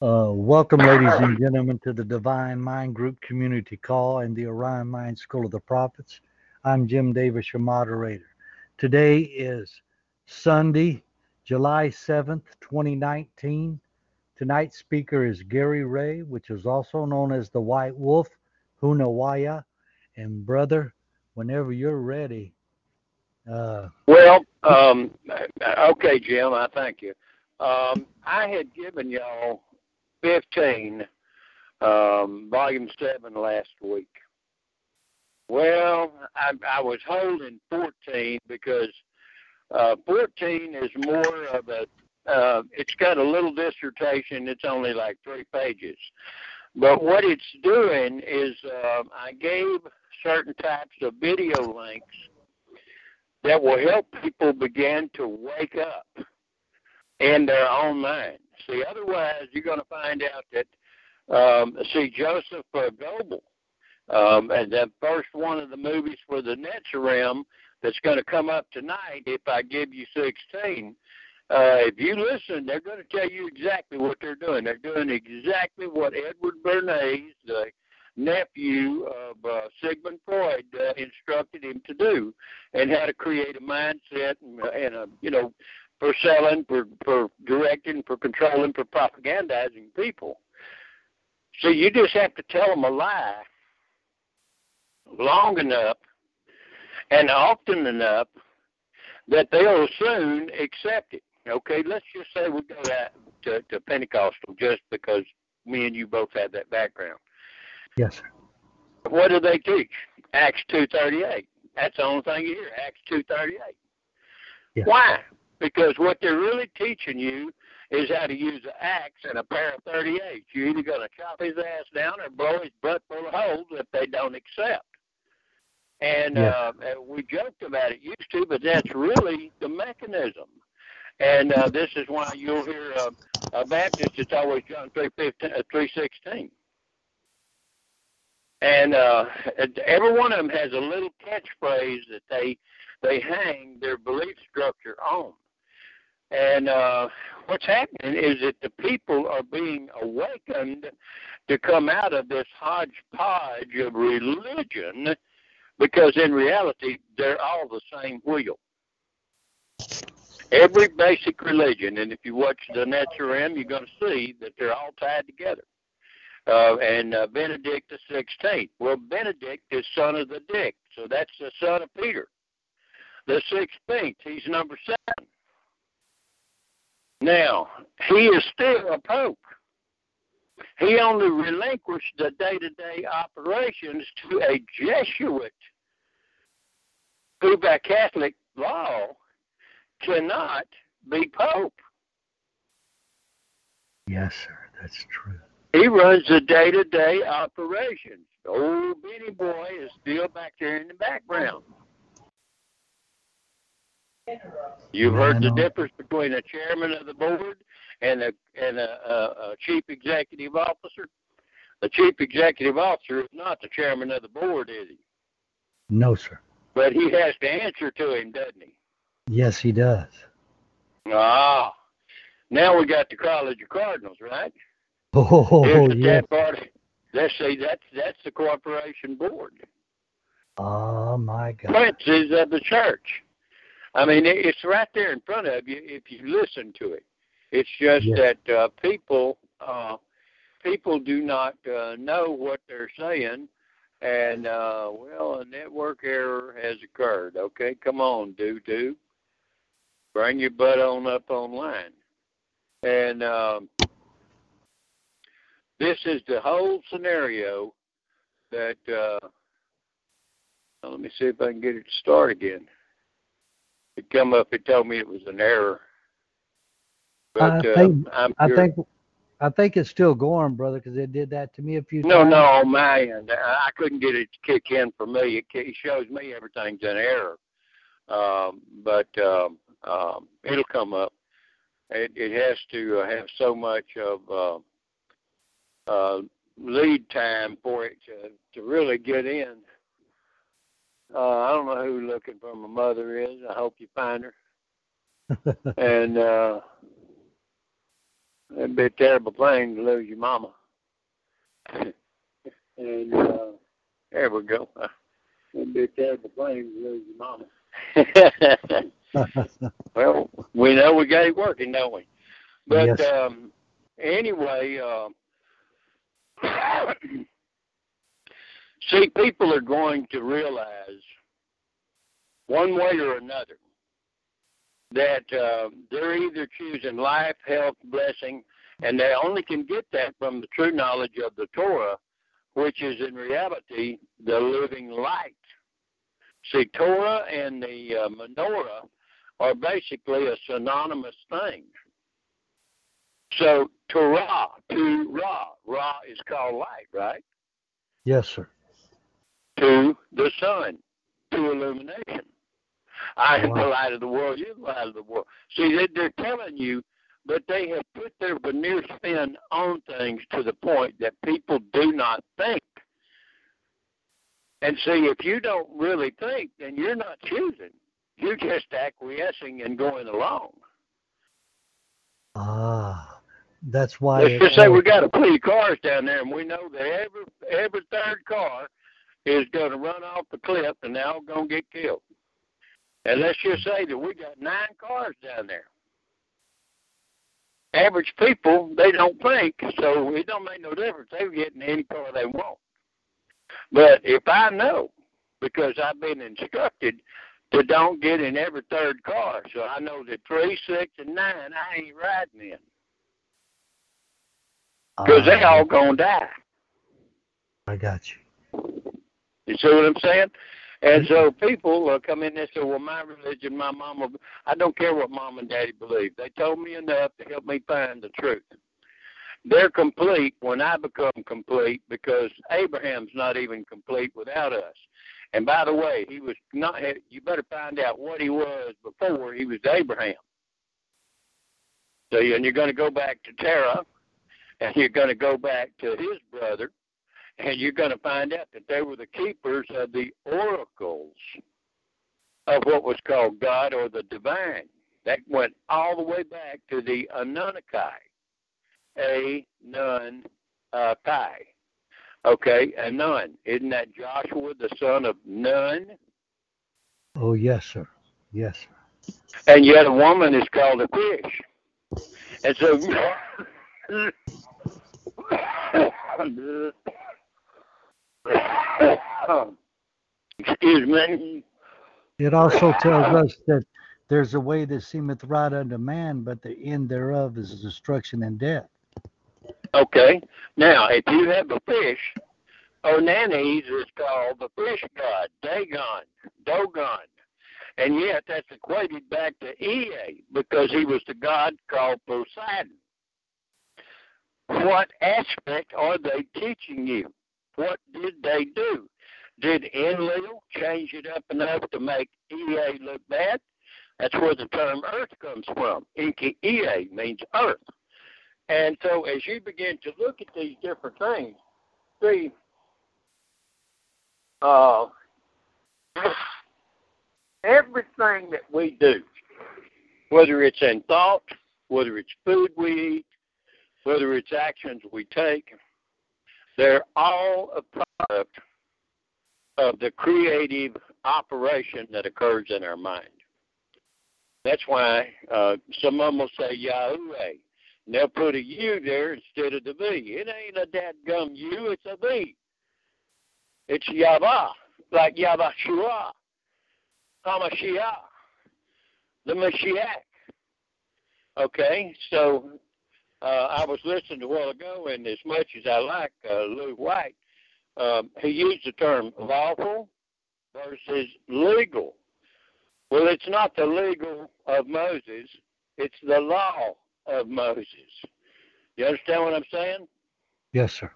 Uh, welcome, ladies and gentlemen, to the Divine Mind Group Community Call and the Orion Mind School of the Prophets. I'm Jim Davis, your moderator. Today is Sunday, July 7th, 2019. Tonight's speaker is Gary Ray, which is also known as the White Wolf, Hunawaya. And brother, whenever you're ready. Uh, well, um, okay, Jim, I thank you. Um, I had given y'all 15, um, volume 7 last week. Well, I, I was holding 14 because uh, 14 is more of a, uh, it's got a little dissertation. It's only like three pages. But what it's doing is uh, I gave certain types of video links that will help people begin to wake up in their own mind. See, otherwise, you're going to find out that, um, see, Joseph uh, um, and the first one of the movies for the Netzarim that's going to come up tonight if I give you 16. Uh, if you listen, they're going to tell you exactly what they're doing. They're doing exactly what Edward Bernays, the nephew of uh, Sigmund Freud, uh, instructed him to do, and how to create a mindset and, and a you know for selling, for for directing, for controlling, for propagandizing people. So you just have to tell them a lie long enough and often enough that they'll soon accept it. Okay, let's just say we go to, to, to Pentecostal just because me and you both have that background. Yes, sir. What do they teach? Acts two thirty eight. That's the only thing you hear. Acts two thirty eight. Yes. Why? Because what they're really teaching you is how to use an axe and a pair of 38s. You're either going to chop his ass down or blow his butt full of holes if they don't accept. And yeah. uh, we joked about it used to, but that's really the mechanism. And uh, this is why you'll hear uh, a Baptist, it's always John 3.15, uh, 3.16. And uh, every one of them has a little catchphrase that they they hang their belief structure on. And uh, what's happening is that the people are being awakened to come out of this hodgepodge of religion because in reality, they're all the same wheel. Every basic religion, and if you watch the Netzarim, you're going to see that they're all tied together. Uh, and uh, Benedict the Sixteenth. Well, Benedict is son of the Dick, so that's the son of Peter. The Sixteenth, he's number seven. Now, he is still a pope. He only relinquished the day to day operations to a Jesuit who, by Catholic law, cannot be Pope. Yes, sir, that's true. He runs the day to day operations. Old Benny Boy is still back there in the background. You've heard the difference between a chairman of the board and a and a, a, a chief executive officer. The chief executive officer is not the chairman of the board, is he? No, sir. But he has to answer to him, doesn't he? Yes, he does. Ah, now we got the College of Cardinals, right? Oh, yeah. Party. Let's see, that's that's the corporation board. Oh my God. Princes of the church. I mean, it's right there in front of you if you listen to it. It's just yeah. that uh, people uh, people do not uh, know what they're saying, and uh, well, a network error has occurred. Okay, come on, do do. Bring your butt on up online, and um, this is the whole scenario that. Uh, let me see if I can get it to start again. It come up. It told me it was an error but I think uh, I'm I think I think it's still going, brother, because it did that to me a few No, times. no, on my end, I couldn't get it to kick in for me. It, it shows me everything's in error, um, but um, um, it'll come up. It, it has to uh, have so much of uh, uh, lead time for it to, to really get in. Uh, I don't know who looking for my mother is. I hope you find her. and uh, it'd be a terrible thing to lose your mama. and uh, there we go. It'd be a terrible thing to lose your mama. well, we know we got it working, don't we? But Yes. um, anyway, uh, see, people are going to realize one way or another that uh, they're either choosing life, health, blessing, and they only can get that from the true knowledge of the Torah, which is in reality the living light. See, Torah and the uh, menorah are basically a synonymous thing. So Torah, to Ra, Ra is called light, right? yes, sir. To the sun, to illumination. I am the light of the world. You're the light of the world. See, they, they're telling you, but they have put their veneer spin on things to the point that people do not think. And see, if you don't really think, then you're not choosing. You're just acquiescing and going along. Ah, that's why. Let's just say we got a fleet of cars down there, and we know that every every third car is going to run off the cliff, and they're all going to get killed. And let's just say that we got nine cars down there. Average people, they don't think, so it don't make no difference. They're getting any car they want. But if I know, because I've been instructed to don't get in every third car, so I know that three, six, and nine, I ain't riding in because they Ah, all gonna die. I got you. You see what I'm saying? And so people uh, come in and say, "Well, my religion, my mama, I don't care what mom and daddy believe. They told me enough to help me find the truth. They're complete when I become complete because Abraham's not even complete without us. And by the way, he was not. You better find out what he was before he was Abraham. So, and you're going to go back to Terah, and you're going to go back to his brother, and you're going to find out that they were the keepers of the oracles of what was called God or the divine. That went all the way back to the Anunnaki. A nun uh, Kai. Okay, a nun. Isn't that Joshua, the son of Nun? Oh, yes, sir. Yes, sir. And yet a woman is called a fish. And so excuse me. It also tells us that there's a way that seemeth right unto man, but the end thereof is destruction and death. Okay. Now if you have a fish, Oannes is called the fish god, Dagon, Dogon. And yet that's equated back to Ea because he was the god called Poseidon. What aspect are they teaching you? What did they do? Did Enlil change it up enough to make Ea look bad? That's where the term earth comes from. Ea means earth. And so as you begin to look at these different things, see, uh, everything that we do, whether it's in thought, whether it's food we eat, whether it's actions we take, they're all a product of the creative operation that occurs in our mind. That's why uh, some of them will say Yahweh. And they'll put a U there instead of the V. It ain't a dadgum U, it's a V. It's Yahweh, like Yahweh Hamashiach, the Mashiach. Okay, so uh, I was listening a while ago, and as much as I like uh, Lou White, um, he used the term lawful versus legal. Well, it's not the legal of Moses, it's the law of Moses. You understand what I'm saying? Yes, sir.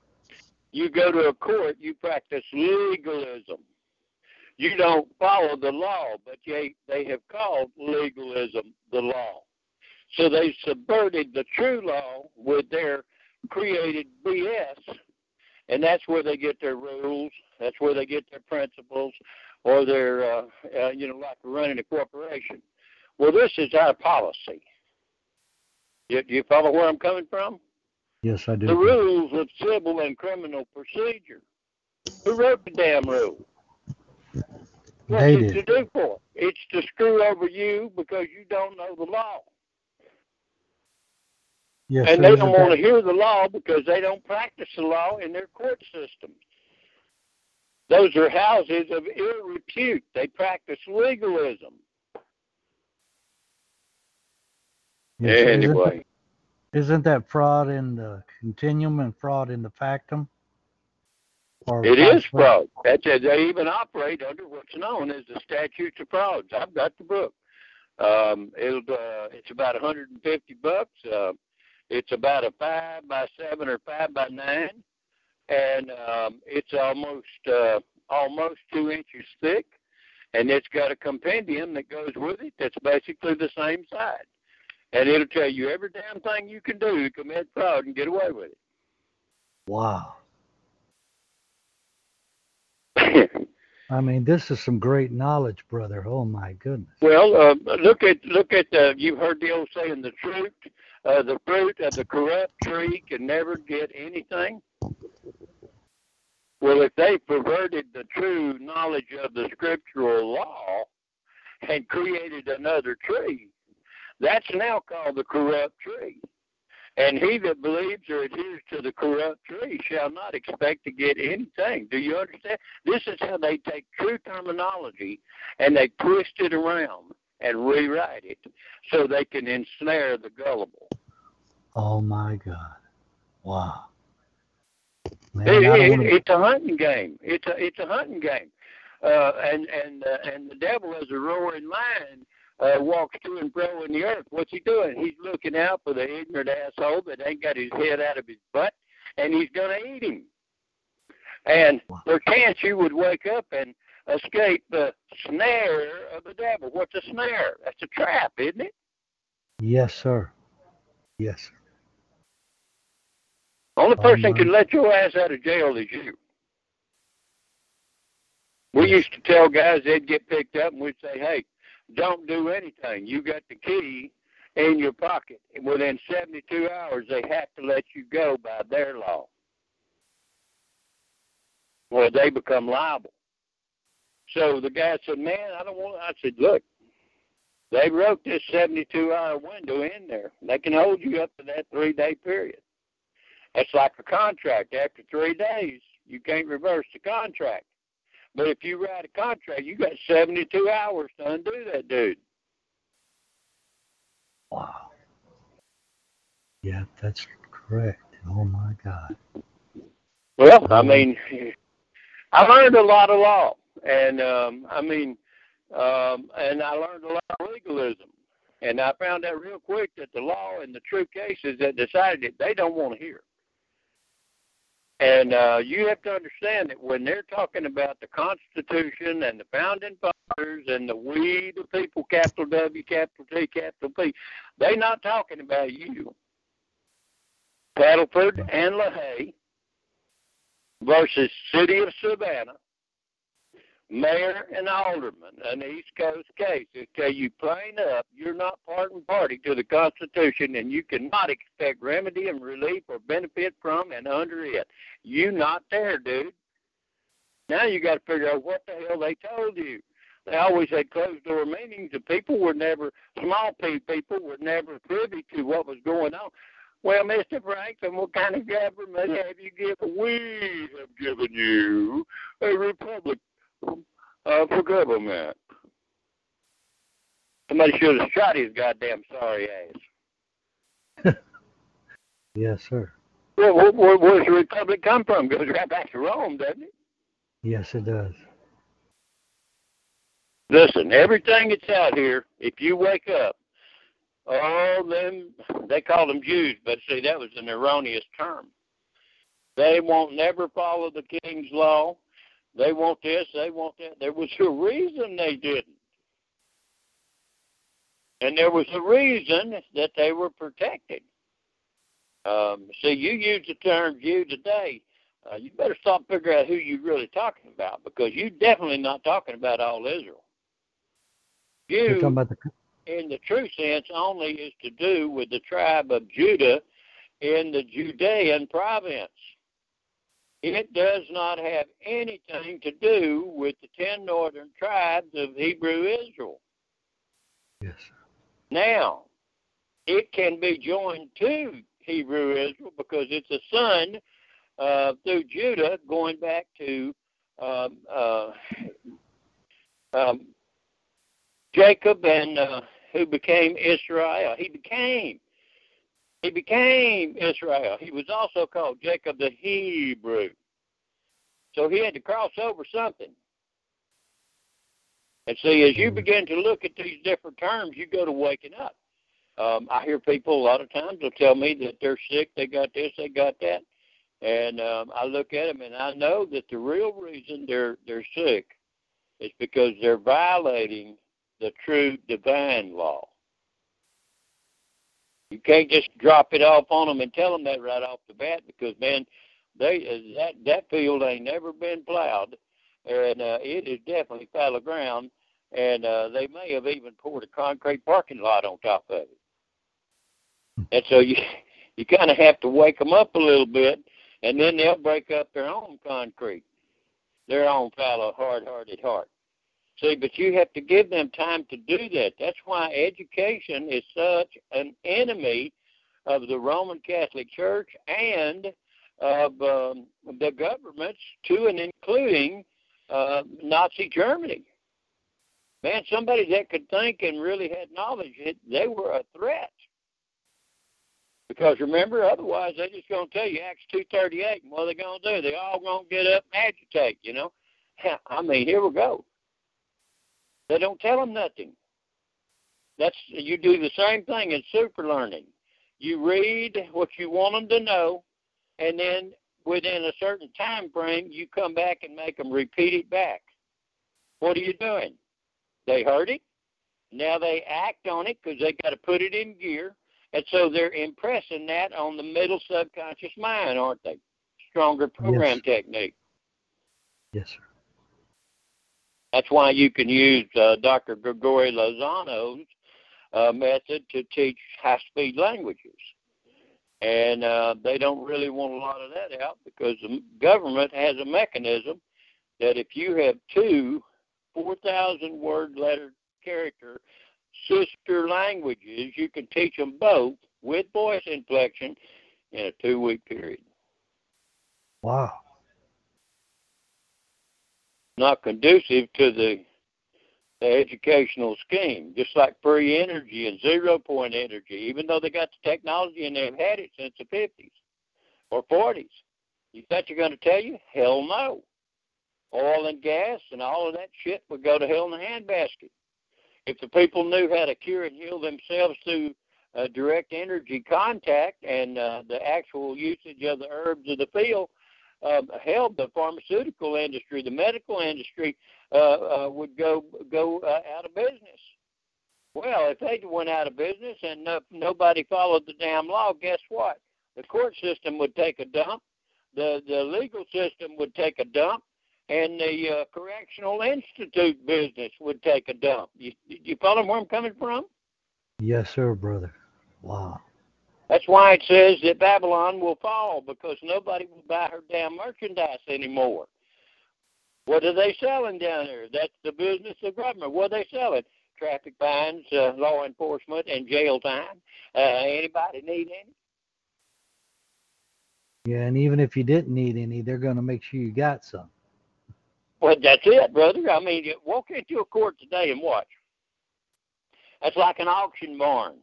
You go to a court, you practice legalism. You don't follow the law, but they, they have called legalism the law. So they subverted the true law with their created BS, and that's where they get their rules. That's where they get their principles, or their, uh, uh, you know, like running a corporation. Well, this is our policy. You, do you follow where I'm coming from? Yes, I do. The rules of civil and criminal procedure. Who wrote the damn rule? What's it to do for? It's to screw over you because you don't know the law. Yes, and they don't want to hear the law because they don't practice the law in their court systems. Those are houses of ill repute. They practice legalism. yes. Isn't anyway, that- Isn't that fraud in the continuum and fraud in the factum? Or it is fraud. That's. They even operate under what's known as the statutes of frauds. I've got the book. Um, it'll uh, it's about 150 bucks. Uh, it's about a five by seven or five by nine, and um, it's almost uh, almost two inches thick, and it's got a compendium that goes with it that's basically the same size, and it'll tell you every damn thing you can do to commit fraud and get away with it. Wow. I mean, this is some great knowledge, brother. Oh my goodness. Well, uh, look at look at the. You've heard the old saying: the fruit, uh, the fruit of the corrupt tree can never get anything. Well, if they perverted the true knowledge of the scriptural law and created another tree, that's now called the corrupt tree. And he that believes or adheres to the corrupt tree shall not expect to get anything. Do you understand? This is how they take true terminology and they twist it around and rewrite it so they can ensnare the gullible. Oh my God. Wow. Man, It, it, wanna- it's a hunting game. It's a it's a hunting game, uh, and and uh, and the devil, as a roaring lion, uh, walks to and fro in the earth. What's he doing? He's looking out for the ignorant asshole that ain't got his head out of his butt, and he's gonna eat him. And perchance you would wake up and escape the snare of the devil. What's a snare? That's a trap, isn't it? Yes, sir. Yes, sir. Only Oh, person my. can let your ass out of jail is you. We used to tell guys they'd get picked up and we'd say, Hey, don't do anything. You got the key in your pocket. And within seventy two hours they have to let you go by their law. Or they become liable. So the guy said, Man, I don't want I said, Look, they wrote this seventy two hour window in there. They can hold you up to that three day period. It's like a contract. After three days, you can't reverse the contract. But if you write a contract, you got 72 hours to undo that dude. Wow. Yeah, that's correct. Oh my God. Well, I mean, I learned a lot of law, and um, I mean, um, and I learned a lot of legalism, and I found out real quick that the law and the true cases that decided it, they don't want to hear. And uh, you have to understand that when they're talking about the Constitution and the founding fathers and the we the people, capital W, capital T, capital P, they're not talking about you. Padelford and LaHaye versus City of Savannah, Mayor and Alderman, an East Coast case. They tell you plain up, you're not part and party to the Constitution, and you cannot expect remedy and relief or benefit from and under it. You not there, dude. Now you got to figure out what the hell they told you. They always had closed door meetings, and people were never small p people were never privy to what was going on. Well, Mr. Franklin, what kind of government hmm. have you given? We have given you a republic uh, for government. Somebody should have shot his goddamn sorry ass. Yes, sir. Well, where, where, where's the republic come from? It Goes right back to Rome, doesn't it? Yes, it does. Listen, everything that's out here, if you wake up all them they call them Jews, but see that was an erroneous term. They won't never follow the king's law. They want this, they want that. There was a reason they didn't. And there was a reason that they were protected. Um, see, you use the term Jew today. Uh, you better stop figuring out who you're really talking about because you're definitely not talking about all Israel. Jew, the... in the true sense, only is to do with the tribe of Judah in the Judean province. It does not have anything to do with the ten northern tribes of Hebrew Israel. Yes. Now, it can be joined to Hebrew Israel because it's a son uh, through Judah going back to um, uh, um, Jacob and uh, who became Israel. He became he became Israel. He was also called Jacob the Hebrew. So he had to cross over something. And see, as you mm-hmm. begin to look at these different terms, you go to waking up. Um, I hear people a lot of times will tell me that they're sick, they got this, they got that, and um, I look at them and I know that the real reason they're they're sick is because they're violating the true divine law. You can't just drop it off on them and tell them that right off the bat because man, they that that field ain't never been plowed, and uh, it is definitely fallow ground, and uh, they may have even poured a concrete parking lot on top of it. And so you you kind of have to wake them up a little bit, and then they'll break up their own concrete, their own fallow, hard-hearted heart. See, but you have to give them time to do that. That's why education is such an enemy of the Roman Catholic Church and of um, the governments, to and including uh, Nazi Germany. Man, somebody that could think and really had knowledge, they were a threat. Because remember, otherwise they're just going to tell you Acts two thirty eight, and what are they going to do? They all going to get up and agitate. You know, I mean, here we go. They don't tell them nothing. That's you do the same thing in super learning. You read what you want them to know, and then within a certain time frame, you come back and make them repeat it back. What are you doing? They heard it. Now they act on it because they got to put it in gear. And so they're impressing that on the middle subconscious mind, aren't they? Stronger program yes. technique. Yes, sir. That's why you can use uh, Dr. Gregory Lozanov's uh, method to teach high speed languages. And uh, they don't really want a lot of that out because the government has a mechanism that if you have two 4,000 word letter character sister languages, you can teach them both with voice inflection in a two week period. Wow. Not conducive to the, the educational scheme, just like free energy and zero point energy, even though they got the technology and they've had it since the 50s or 40s. You thought you're going to tell you? Hell no. Oil and gas and all of that shit would go to hell in a handbasket if the people knew how to cure and heal themselves through uh, direct energy contact and uh, the actual usage of the herbs of the field, uh, hell, the pharmaceutical industry, the medical industry uh, uh, would go go uh, out of business. Well, if they went out of business and no, nobody followed the damn law, guess what? The court system would take a dump. The the legal system would take a dump and the uh, correctional institute business would take a dump. You, you follow where I'm coming from? Yes, sir, brother. Wow. That's why it says that Babylon will fall because nobody will buy her damn merchandise anymore. What are they selling down there? That's the business of government. What are they selling? Traffic fines, uh, law enforcement, and jail time. Uh, anybody need any? Yeah, and even if you didn't need any, they're going to make sure you got some. Well, that's it, brother. I mean, walk into a court today and watch. That's like an auction barn.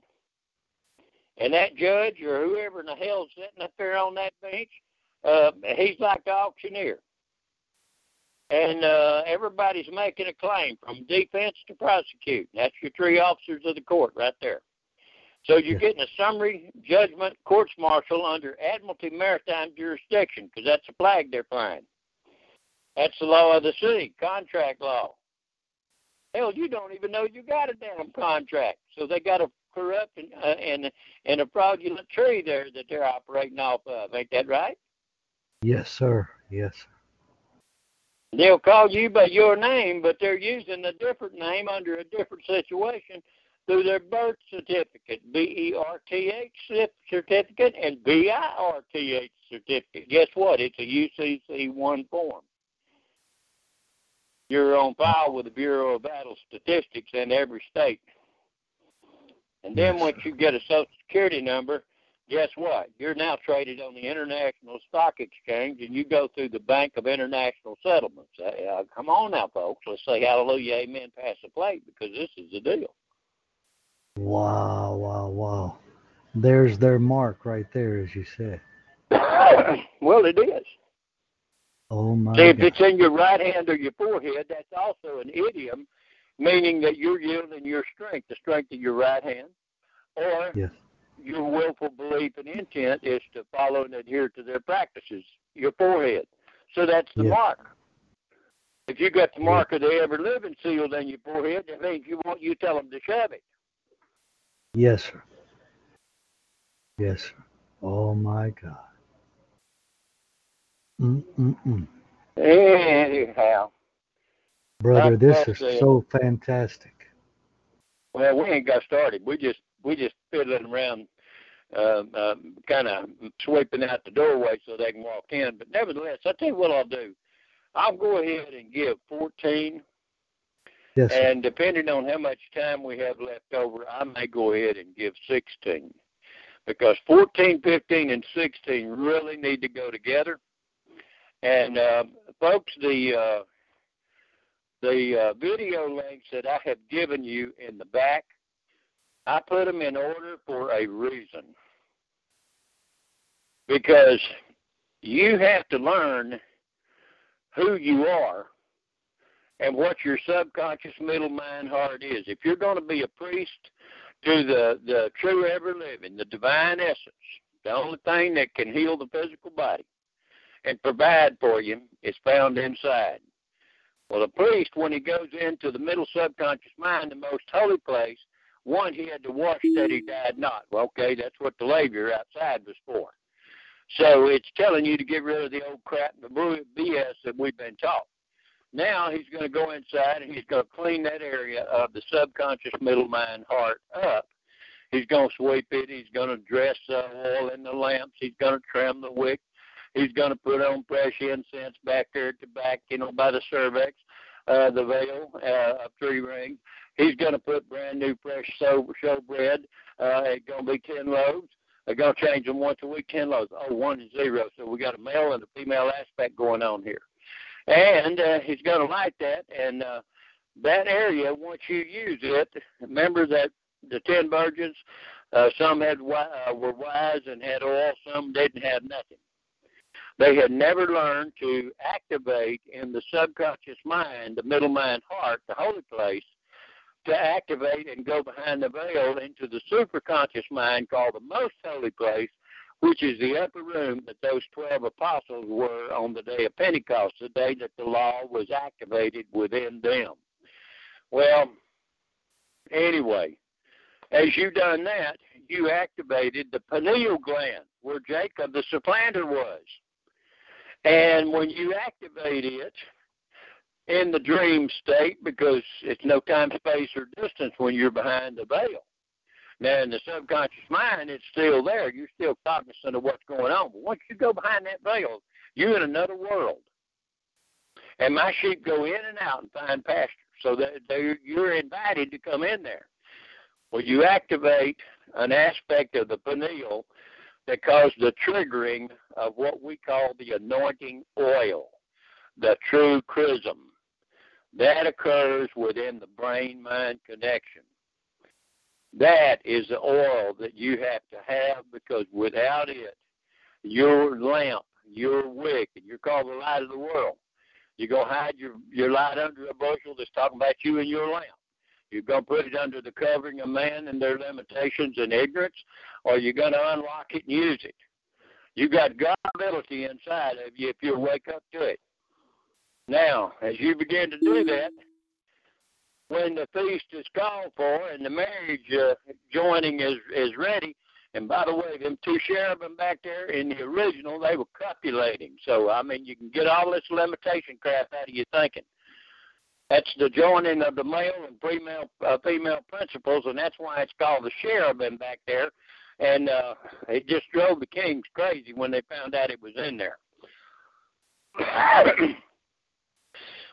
And that judge or whoever in the hell's sitting up there on that bench, uh, he's like the auctioneer. And uh, everybody's making a claim from defense to prosecute. That's your three officers of the court right there. So you're getting a summary judgment courts martial under Admiralty Maritime jurisdiction because that's a flag they're flying. That's the law of the sea, contract law. Hell, you don't even know you got a damn contract. So they got a corrupt and uh, and and a fraudulent tree there that they're operating off of. Ain't that right? Yes, sir. Yes. They'll call you by your name, but they're using a different name under a different situation through their birth certificate, B E R T H certificate and B I R T H certificate. Guess what? It's a UCC one form. You're on file with the Bureau of Vital Statistics in every state. And then yes, once you get a Social Security number, guess what? You're now traded on the International Stock Exchange, and you go through the Bank of International Settlements. Uh, come on now, folks. Let's say hallelujah, amen, pass the plate, because this is the deal. Wow, wow, wow. There's their mark right there, as you said. well, it is. Oh my! See, if it's in your right hand or your forehead, that's also an idiom, meaning that you're yielding your strength, the strength of your right hand, or yes. your willful belief and intent is to follow and adhere to their practices, your forehead. So that's the yes. mark. If you got the mark of the ever living sealed on your forehead, that means you want you tell them to shove it. Yes, sir. Yes, sir. Oh my God. Mm-mm-mm. Anyhow. Brother, this is so fantastic. Well, we ain't got started. We just we just fiddling around, uh, uh, kind of sweeping out the doorway so they can walk in. But nevertheless, I tell you what I'll do. I'll go ahead and give 14. Yes. Sir. And depending on how much time we have left over, I may go ahead and give 16 because 14, 15, and 16 really need to go together. And uh, folks, the uh, the uh, video links that I have given you in the back, I put them in order for a reason. Because you have to learn who you are and what your subconscious middle mind heart is. If you're going to be a priest to the, the true ever living, the divine essence, the only thing that can heal the physical body and provide for you is found inside. Well, the priest, when he goes into the middle subconscious mind, the most holy place, one, he had to wash that he died not. Well, okay, that's what the laver outside was for. So it's telling you to get rid of the old crap and the BS that we've been taught. Now he's going to go inside and he's going to clean that area of the subconscious middle mind heart up. He's going to sweep it. He's going to dress the oil in the lamps. He's going to trim the wick. He's going to put on fresh incense back there at the back, you know, by the cervix, uh, the veil uh, of tree ring. He's going to put brand new fresh show, show bread. Uh, it's going to be 10 loaves. They're going to change them once a week, 10 loaves. Oh, one and zero. So we got a male and a female aspect going on here. And uh, he's going to light that. And uh, that area, once you use it, remember that the 10 virgins, uh, some had uh, were wise and had oil, some didn't have nothing. They had never learned to activate in the subconscious mind, the middle mind heart, the holy place, to activate and go behind the veil into the superconscious mind called the most holy place, which is the upper room that those 12 apostles were on the day of Pentecost, the day that the law was activated within them. Well, anyway, as you done that, you activated the pineal gland where Jacob the supplanter was. And when you activate it in the dream state, because it's no time, space, or distance when you're behind the veil. Now, in the subconscious mind, it's still there. You're still cognizant of what's going on. But once you go behind that veil, you're in another world. And my sheep go in and out and find pasture. So that you're invited to come in there. Well, you activate an aspect of the pineal that cause the triggering of what we call the anointing oil, the true chrism. That occurs within the brain mind connection. That is the oil that you have to have because without it, your lamp, your wick, and you're called the light of the world. You go hide your, your light under a bushel that's talking about you and your lamp. You're going to put it under the covering of man and their limitations and ignorance, or you're going to unlock it and use it. You've got God ability inside of you if you'll wake up to it. Now, as you begin to do that, when the feast is called for and the marriage uh, joining is is ready, and by the way, them two cherubim back there in the original, they were copulating. So I mean, you can get all this limitation crap out of your thinking. That's the joining of the male and female uh, female principles, and that's why it's called the cherubim back there. And uh, it just drove the kings crazy when they found out it was in there.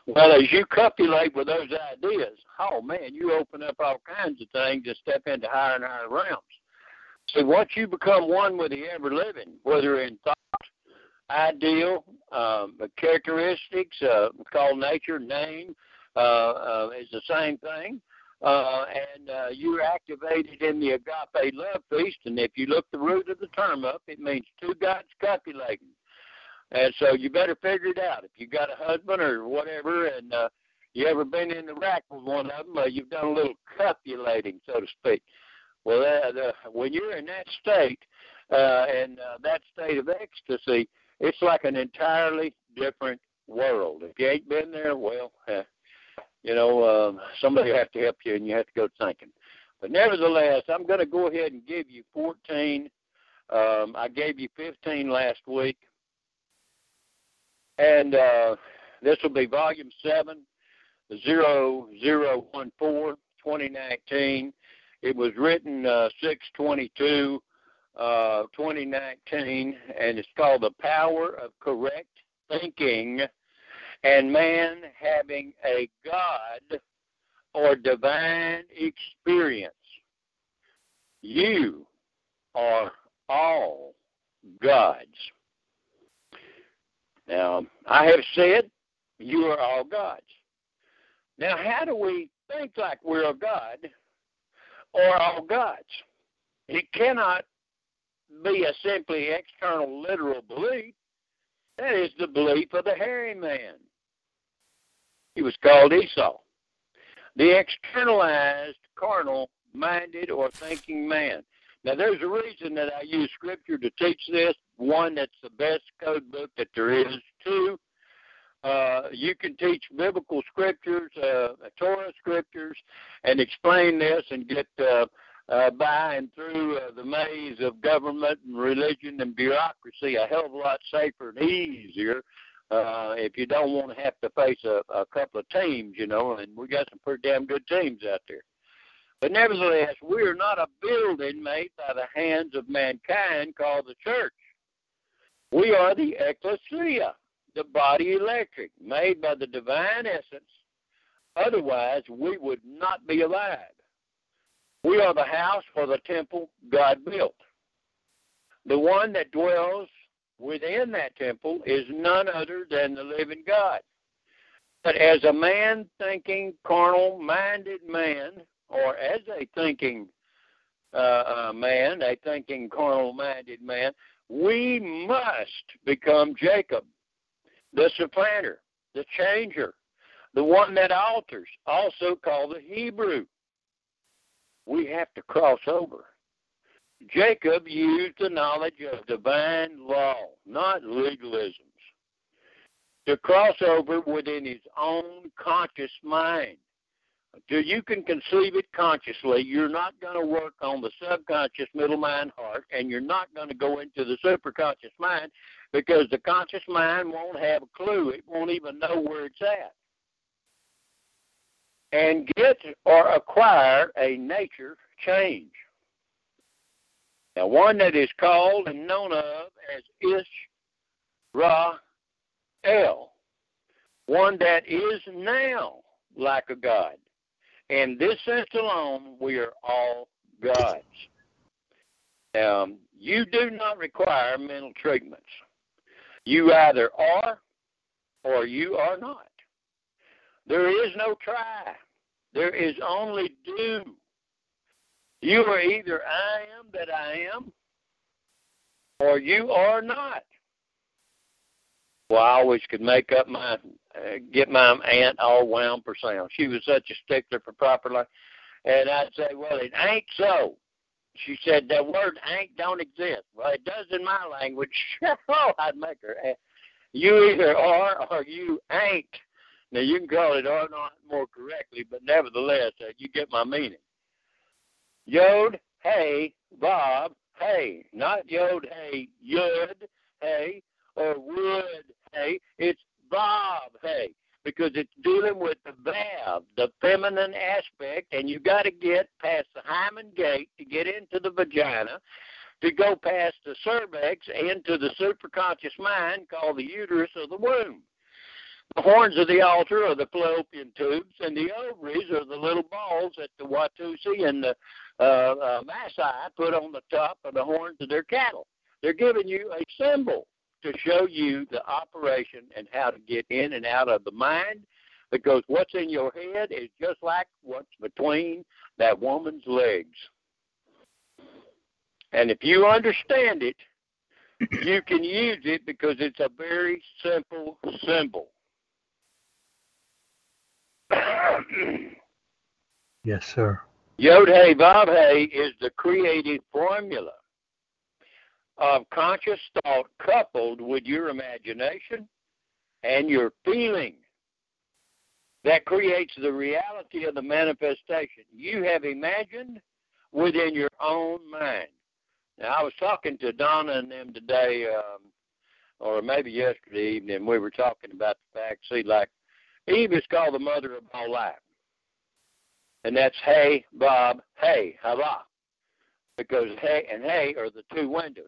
well, as you copulate with those ideas, oh man, you open up all kinds of things and step into higher and higher realms. See, once you become one with the ever living, whether in thought, ideal, um, characteristics, uh, called nature, name, is the same thing. Uh, and uh, you're activated in the agape love feast. And if you look the root of the term up, it means two gods copulating. And so you better figure it out. If you got a husband or whatever, and uh, you ever been in the rack with one of them, uh, you've done a little copulating, so to speak. Well, uh, the, when you're in that state uh, and uh, that state of ecstasy, it's like an entirely different world. If you ain't been there, well, uh, you know, um, somebody have to help you, and you have to go thinking. But nevertheless, I'm going to go ahead and give you 14. Um, I gave you 15 last week, and uh, this will be volume seven, zero zero one four, 2019. It was written uh, 622, uh, 2019, and it's called The Power of Correct Thinking and Man Having a God or Divine Experience. You are all gods. Now, I have said you are all gods. Now, how do we think like we're a God or all gods. It cannot be a simply external literal belief. That is the belief of the hairy man. He was called Esau. The externalized, carnal minded, or thinking man. Now, there's a reason that I use Scripture to teach this. One, that's the best code book that there is. Two, uh, you can teach biblical scriptures, uh, Torah scriptures, and explain this and get uh, uh, by and through uh, the maze of government and religion and bureaucracy a hell of a lot safer and easier uh, if you don't want to have to face a, a couple of teams, you know, and we got some pretty damn good teams out there. But nevertheless, we are not a building made by the hands of mankind called the church. We are the ecclesia the body electric, made by the divine essence. Otherwise, we would not be alive. We are the house or the temple God built. The one that dwells within that temple is none other than the living God. But as a man thinking, carnal minded man, or as a thinking uh, uh, man, a thinking, carnal minded man, we must become Jacob the supplanter, the changer, the one that alters, also called the Hebrew. We have to cross over. Jacob used the knowledge of divine law, not legalisms, to cross over within his own conscious mind. Till you can conceive it consciously, you're not going to work on the subconscious middle mind heart, and you're not going to go into the superconscious mind because the conscious mind won't have a clue. It won't even know where it's at. And get or acquire a nature change. Now, one that is called and known of as Ish Ra El, one that is now like a God. In this sense alone, we are all gods. Um, you do not require mental treatments. You either are or you are not. There is no try. There is only do. You are either I am that I am or you are not. Well, I always could make up my uh, get my aunt all wound for sound. She was such a stickler for proper life. And I'd say, well, it ain't so. She said, that word ain't don't exist. Well, it does in my language. oh, I'd make her. You either are or you ain't. Now, you can call it or not more correctly, but nevertheless, uh, you get my meaning. Yod, hey, Bob, hey. Not Yod, hey, Yud, hey, or Wood, hey. It's Bob, hey because it's dealing with the valve, the feminine aspect, and you got to get past the hymen gate to get into the vagina, to go past the cervix into the superconscious mind called the uterus or the womb. The horns of the altar are the fallopian tubes, and the ovaries are the little balls that the Watusi and the uh, uh, Maasai put on the top of the horns of their cattle. They're giving you a symbol to show you the operation and how to get in and out of the mind because what's in your head is just like what's between that woman's legs. And if you understand it, you can use it because it's a very simple symbol. Yes, sir. Yod Hey Vav Hey is the creative formula of conscious thought coupled with your imagination and your feeling that creates the reality of the manifestation you have imagined within your own mind. Now, I was talking to Donna and them today, um, or maybe yesterday evening. We were talking about the fact, see, like Eve is called the mother of all life. And that's Hey, Bob, Hey, Hava. Because Hey and Hey are the two windows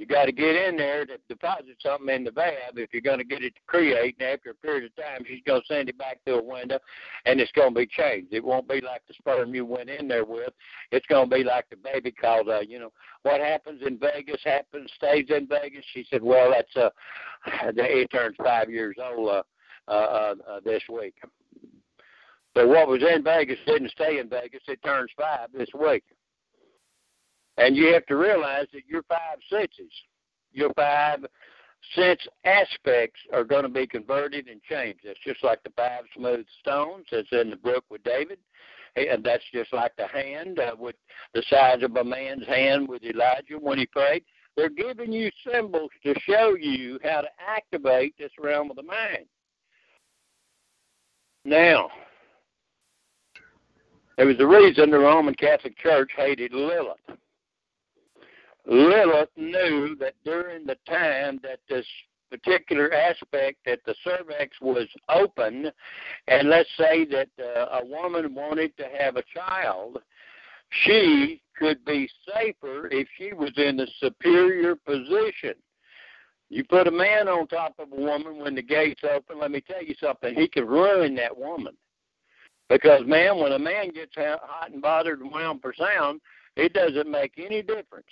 you got to get in there to deposit something in the valve if you're going to get it to create. And after a period of time, she's going to send it back to a window, and it's going to be changed. It won't be like the sperm you went in there with. It's going to be like the baby called. Uh, you know what happens in Vegas happens, stays in Vegas. She said, "Well, that's uh, it turns five years old uh, uh, uh, this week." So what was in Vegas didn't stay in Vegas. It turns five this week. And you have to realize that your five senses, your five sense aspects are going to be converted and changed. It's just like the five smooth stones that's in the brook with David. And that's just like the hand uh, with the size of a man's hand with Elijah when he prayed. They're giving you symbols to show you how to activate this realm of the mind. Now, there was a reason the Roman Catholic Church hated Lilith. Lilith knew that during the time that this particular aspect that the cervix was open, and let's say that uh, a woman wanted to have a child, she could be safer if she was in the superior position. You put a man on top of a woman when the gate's open, let me tell you something, he could ruin that woman. Because, man, when a man gets hot and bothered and wound for sound, it doesn't make any difference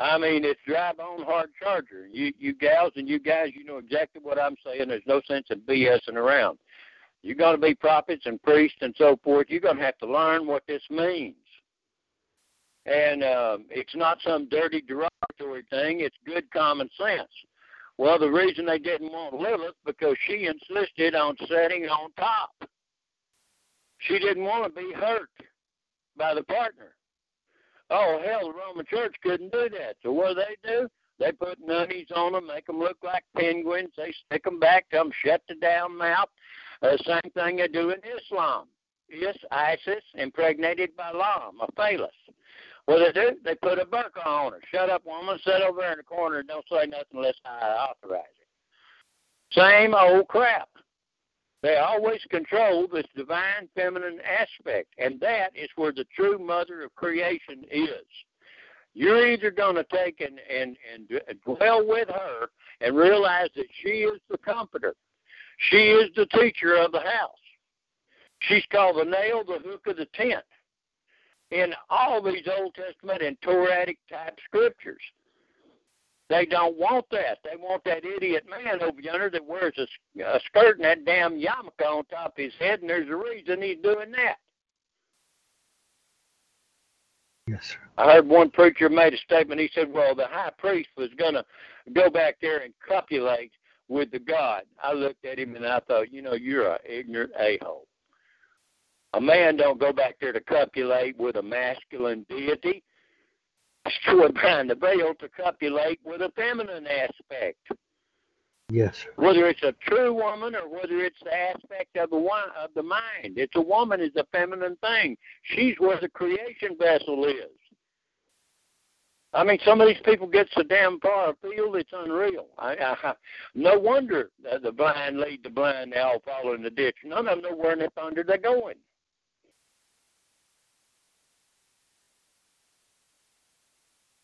I mean, it's drive on hard charger. You you gals and you guys, you know exactly what I'm saying. There's no sense in BSing around. You're going to be prophets and priests and so forth. You're going to have to learn what this means. And um, it's not some dirty derogatory thing. It's good common sense. Well, the reason they didn't want Lilith because she insisted on sitting on top. She didn't want to be hurt by the partner. Oh hell, the Roman Church couldn't do that. So what do they do? They put nunnies on them, make them look like penguins. They stick them back, them shut the damn mouth. Uh, same thing they do in Islam. Yes, Isis, impregnated by Lam, a phallus. What they do? They put a burqa on her. Shut up, woman. Sit over there in the corner and don't say nothing unless I authorize it. Same old crap. They always control this divine feminine aspect, and that is where the true mother of creation is. You're either going to take and, and, and dwell with her and realize that she is the comforter. She is the teacher of the house. She's called the nail, the hook of the tent. In all these Old Testament and Torahic type scriptures, they don't want that. They want that idiot man over yonder that wears a, a skirt and that damn yarmulke on top of his head, and there's a reason he's doing that. Yes, sir. I heard one preacher made a statement. He said, "Well, the high priest was going to go back there and copulate with the God. I looked at him and I thought, you know, you're an ignorant a-hole. A man don't go back there to copulate with a masculine deity. It's true behind the veil to copulate with a feminine aspect. Yes. Whether it's a true woman or whether it's the aspect of the of the mind, it's a woman is a feminine thing. She's where the creation vessel is. I mean, some of these people get so damn far afield, it's unreal. I, I, no wonder the blind lead the blind, they all fall in the ditch. None of them know where in the thunder they're going.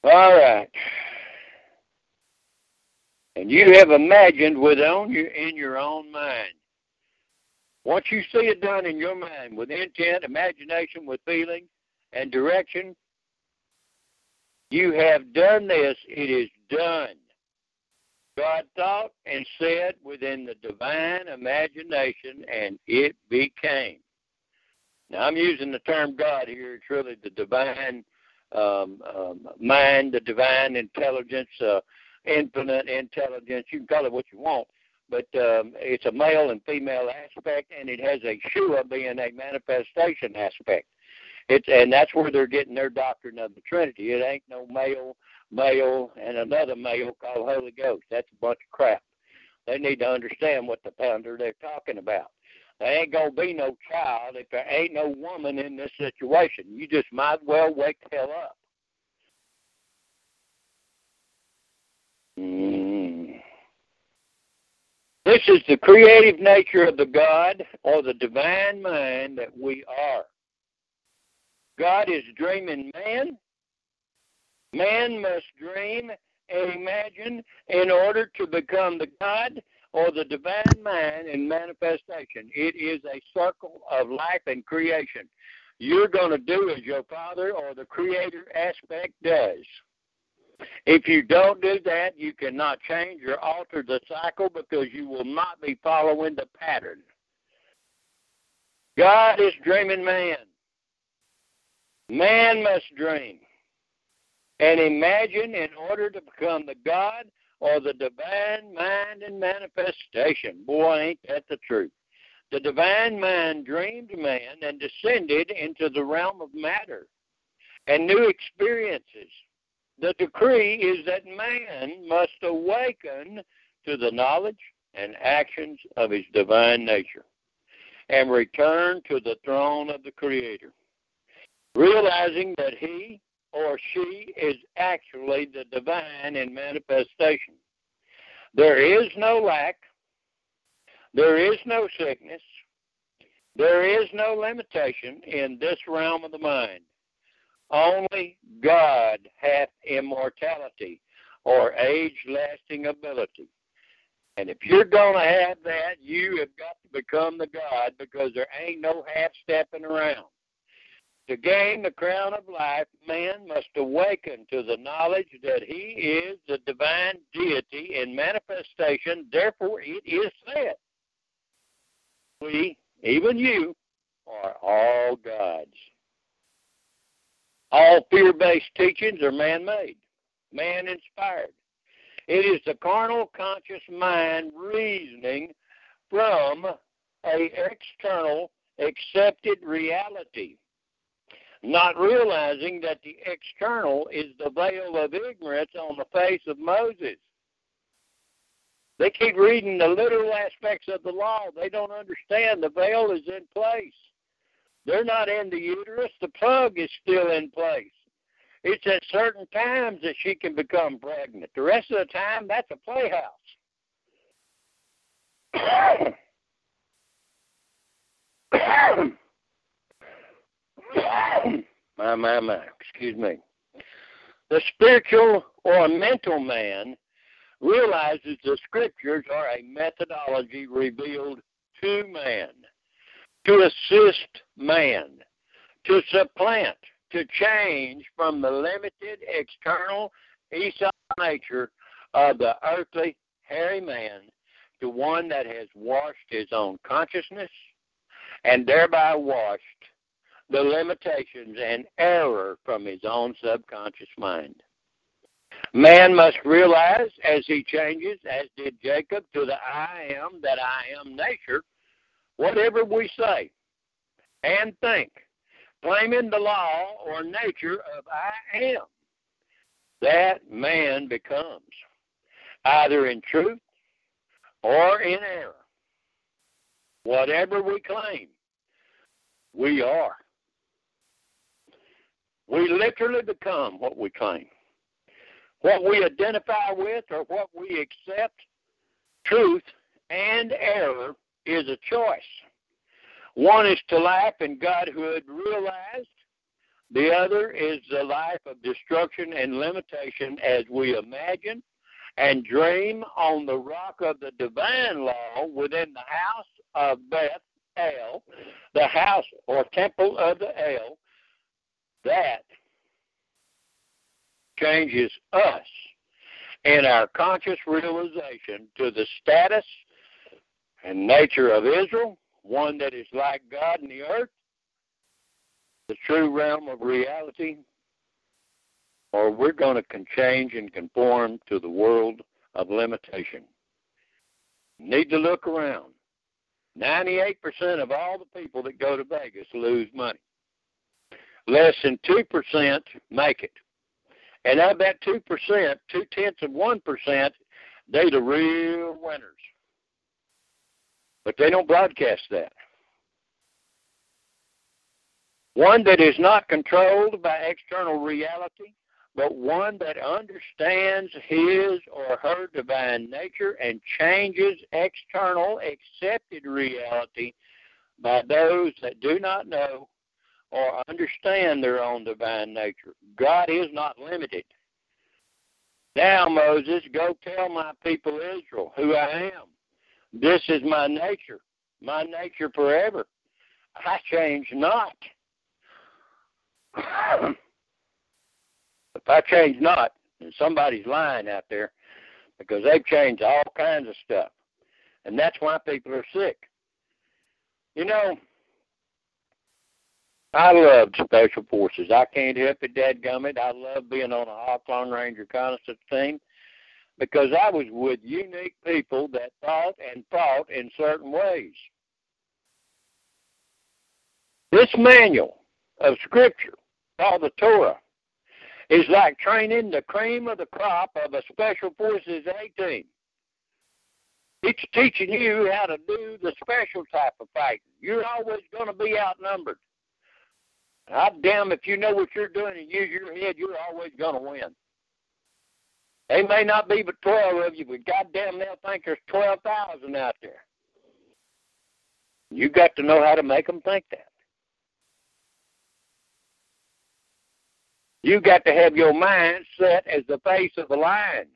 All right. And you have imagined within your in your own mind. Once you see it done in your mind with intent, imagination, with feeling, and direction, you have done this, it is done. God thought and said within the divine imagination, and it became. Now, I'm using the term God here. It's really the divine um, um, mind, the divine intelligence, uh, infinite intelligence. You can call it what you want, but um, it's a male and female aspect, and it has a Shua being a manifestation aspect. It's and that's where they're getting their doctrine of the Trinity. It ain't no male, male, and another male called Holy Ghost. That's a bunch of crap. They need to understand what the pounder they're talking about. There ain't gonna be no child if there ain't no woman in this situation. You just might well wake the hell up. Mm. This is the creative nature of the God or the divine mind that we are. God is dreaming man. Man must dream and imagine in order to become the God or the divine mind in manifestation. It is a circle of life and creation. You're going to do as your Father or the Creator aspect does. If you don't do that, you cannot change or alter the cycle because you will not be following the pattern. God is dreaming man. Man must dream and imagine in order to become the God or the divine mind and manifestation. Boy, ain't that the truth. The divine mind dreamed man and descended into the realm of matter and new experiences. The decree is that man must awaken to the knowledge and actions of his divine nature and return to the throne of the Creator realizing that he or she is actually the divine in manifestation. There is no lack, there is no sickness, there is no limitation in this realm of the mind. Only God hath immortality or age lasting ability. And if you're going to have that, you have got to become the God because there ain't no half stepping around. To gain the crown of life, man must awaken to the knowledge that he is the divine deity in manifestation. Therefore, it is said, We, even you, are all gods. All fear based teachings are man made, man inspired. It is the carnal conscious mind reasoning from a external accepted reality not realizing that the external is the veil of ignorance on the face of Moses. They keep reading the literal aspects of the law. They don't understand the veil is in place. They're not in the uterus. The plug is still in place. It's at certain times that she can become pregnant. The rest of the time, that's a playhouse. my, my, my, excuse me. The spiritual or mental man realizes the scriptures are a methodology revealed to man, to assist man, to supplant, to change from the limited external Esau nature of the earthly hairy man to one that has washed his own consciousness and thereby washed the limitations and error from his own subconscious mind. Man must realize as he changes, as did Jacob, to the I am that I am nature, whatever we say and think, claiming the law or nature of I am, that man becomes either in truth or in error. Whatever we claim, we are. We literally become what we claim. What we identify with or what we accept, truth and error is a choice. One is to laugh in Godhood realized. The other is the life of destruction and limitation as we imagine and dream on the rock of the divine law within the house of Beth El, the house or temple of the El, that changes us in our conscious realization to the status and nature of Israel, one that is like God in the earth, the true realm of reality, or we're going to change and conform to the world of limitation. Need to look around. 98% of all the people that go to Vegas lose money. Less than 2% make it. And of that 2%, two tenths of 1%, they're the real winners. But they don't broadcast that. One that is not controlled by external reality, but one that understands his or her divine nature and changes external accepted reality by those that do not know or understand their own divine nature. God is not limited. Now, Moses, go tell my people Israel who I am. This is my nature, my nature forever. I change not. If I change not, then somebody's lying out there because they've changed all kinds of stuff. And that's why people are sick. You know, I love special forces. I can't help it, dadgummit. I love being on a Hawk Ranger reconnaissance team because I was with unique people that thought and fought in certain ways. This manual of Scripture, called the Torah, is like training the cream of the crop of a Special Forces A team. It's teaching you how to do the special type of fighting. You're always going to be outnumbered. God damn, if you know what you're doing and use your head, you're always going to win. They may not be but 12 of you, but goddamn, they'll think there's 12,000 out there. You got to know how to make them think that. You got to have your mind set as the face of the lion.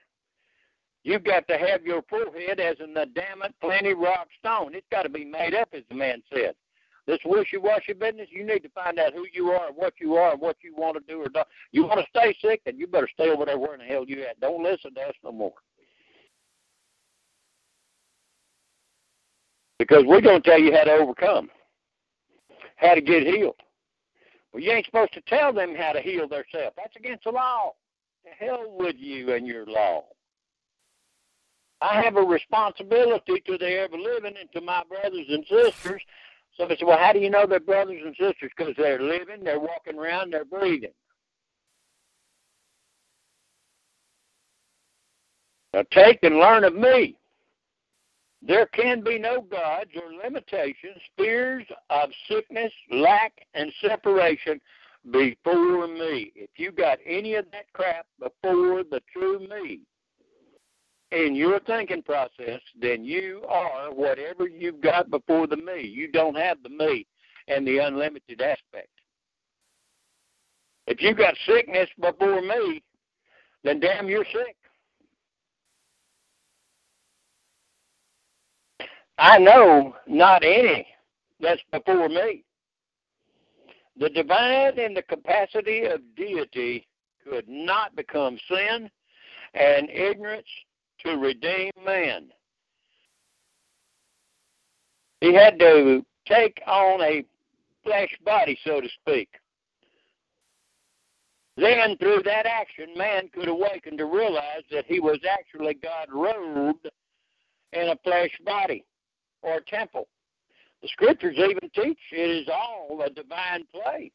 You've got to have your forehead as an adamant, plenty rock stone. It's got to be made up, as the man said. This wishy-washy business, you need to find out who you are, and what you are, and what you want to do or not. You want to stay sick, then you better stay over there where in the hell you at. Don't listen to us no more. Because we're going to tell you how to overcome, how to get healed. Well, you ain't supposed to tell them how to heal themselves. That's against the law. The hell with you and your law. I have a responsibility to the ever living and to my brothers and sisters. Somebody said, Well, how do you know they're brothers and sisters? Because they're living, they're walking around, they're breathing. Now take and learn of me. There can be no gods or limitations, fears of sickness, lack, and separation before me. If you got any of that crap before the true me in your thinking process, then you are whatever you've got before the me. You don't have the me and the unlimited aspect. If you've got sickness before me, then damn, you're sick. I know not any that's before me. The divine and the capacity of deity could not become sin and ignorance to redeem man. He had to take on a flesh body, so to speak. Then, through that action, man could awaken to realize that he was actually God robed in a flesh body or temple. The scriptures even teach it is all a divine play.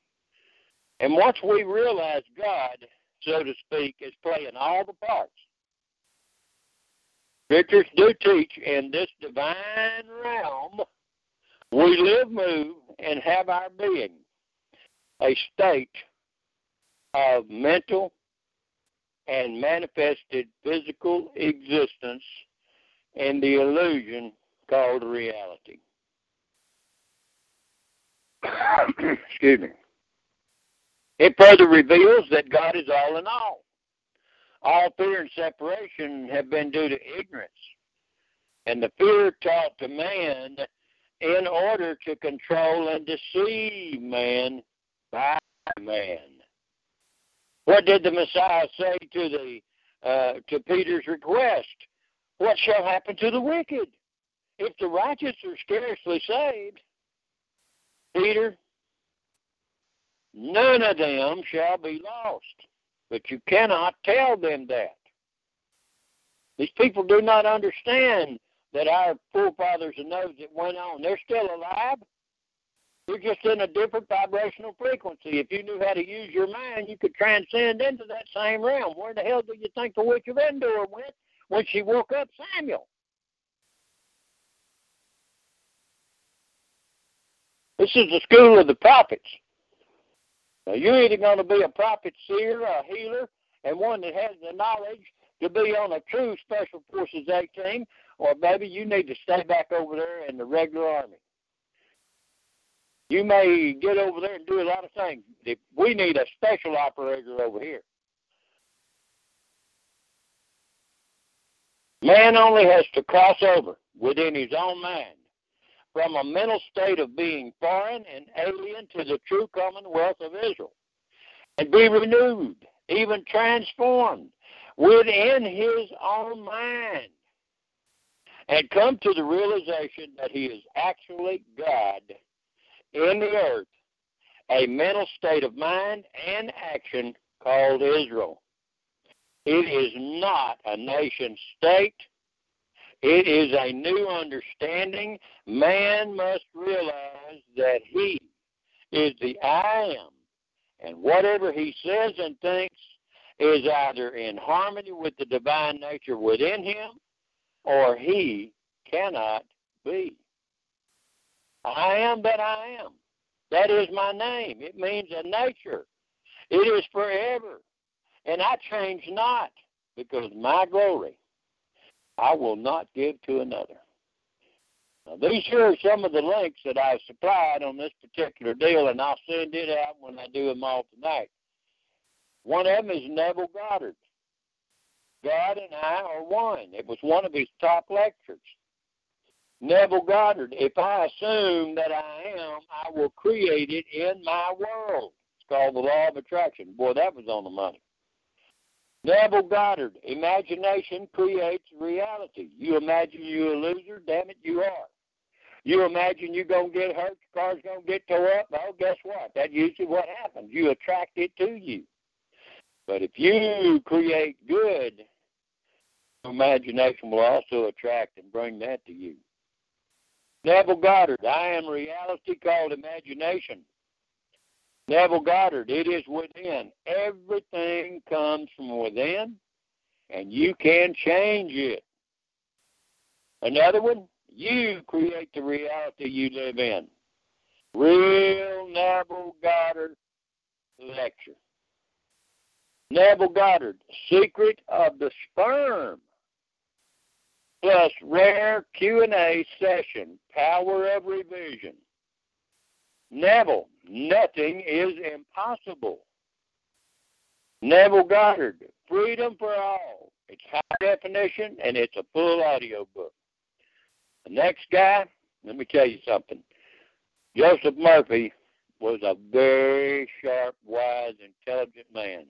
And once we realize God, so to speak, is playing all the parts, scriptures do teach in this divine realm we live, move, and have our being a state of mental and manifested physical existence in the illusion called reality. Excuse me. It further reveals that God is all in all. All fear and separation have been due to ignorance, and the fear taught to man in order to control and deceive man by man. What did the Messiah say to the uh, to Peter's request? What shall happen to the wicked? If the righteous are scarcely saved, Peter, none of them shall be lost. But you cannot tell them that. These people do not understand that our forefathers and those that went on, they're still alive. They're just in a different vibrational frequency. If you knew how to use your mind, you could transcend into that same realm. Where the hell do you think the witch of Endor went when she woke up Samuel? This is the school of the prophets. Now, you're either going to be a prophet, seer, a healer, and one that has the knowledge to be on a true Special Forces 18, or maybe you need to stay back over there in the regular army. You may get over there and do a lot of things. We need a special operator over here. Man only has to cross over within his own mind from a mental state of being foreign and alien to the true commonwealth of Israel and be renewed, even transformed within his own mind and come to the realization that he is actually God in the earth, a mental state of mind and action called Israel. It is not a nation state. It is a new understanding. Man must realize that he is the I am. And whatever he says and thinks is either in harmony with the divine nature within him or he cannot be. I am that I am. That is my name. It means a nature. It is forever. And I change not, because my glory I will not give to another. Now, these here are some of the links that I've supplied on this particular deal, and I'll send it out when I do them all tonight. One of them is Neville Goddard. God and I are one. It was one of his top lectures. Neville Goddard, if I assume that I am, I will create it in my world. It's called the law of attraction. Boy, that was on the money. Neville Goddard, imagination creates reality. You imagine you're a loser, damn it, you are. You imagine you're going to get hurt, your car's going to get tore up, well, guess what? That's usually what happens. You attract it to you. But if you create good, imagination will also attract and bring that to you. Neville Goddard, I am reality called imagination. Neville Goddard, it is within. Everything comes from within, and you can change it. Another one, you create the reality you live in. Real Neville Goddard lecture. Neville Goddard, Secret of the Sperm plus rare Q&A session, Power of Revision. Neville, nothing is impossible. Neville Goddard, Freedom for All. It's high definition and it's a full audio book. The next guy, let me tell you something. Joseph Murphy was a very sharp, wise, intelligent man.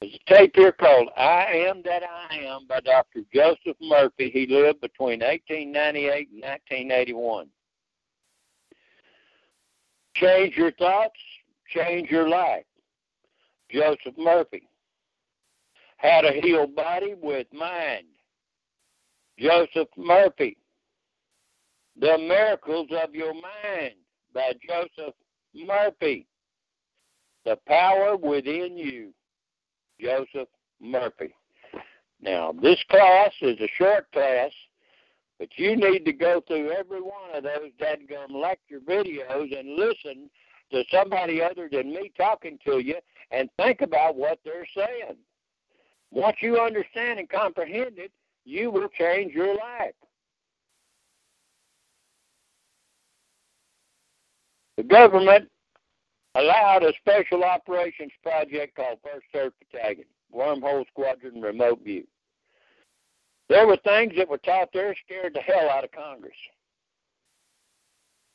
There's a tape here called I Am That I Am by Dr. Joseph Murphy. He lived between 1898 and 1981. Change your thoughts, change your life. Joseph Murphy. How to Heal Body with Mind, Joseph Murphy. The Miracles of Your Mind by Joseph Murphy. The Power Within You, Joseph Murphy. Now, this class is a short class, but you need to go through every one of those dadgum lecture videos and listen to somebody other than me talking to you and think about what they're saying. Once you understand and comprehend it, you will change your life. The government allowed a special operations project called First Surf Battalion, Wormhole Squadron Remote View. There were things that were taught there scared the hell out of Congress.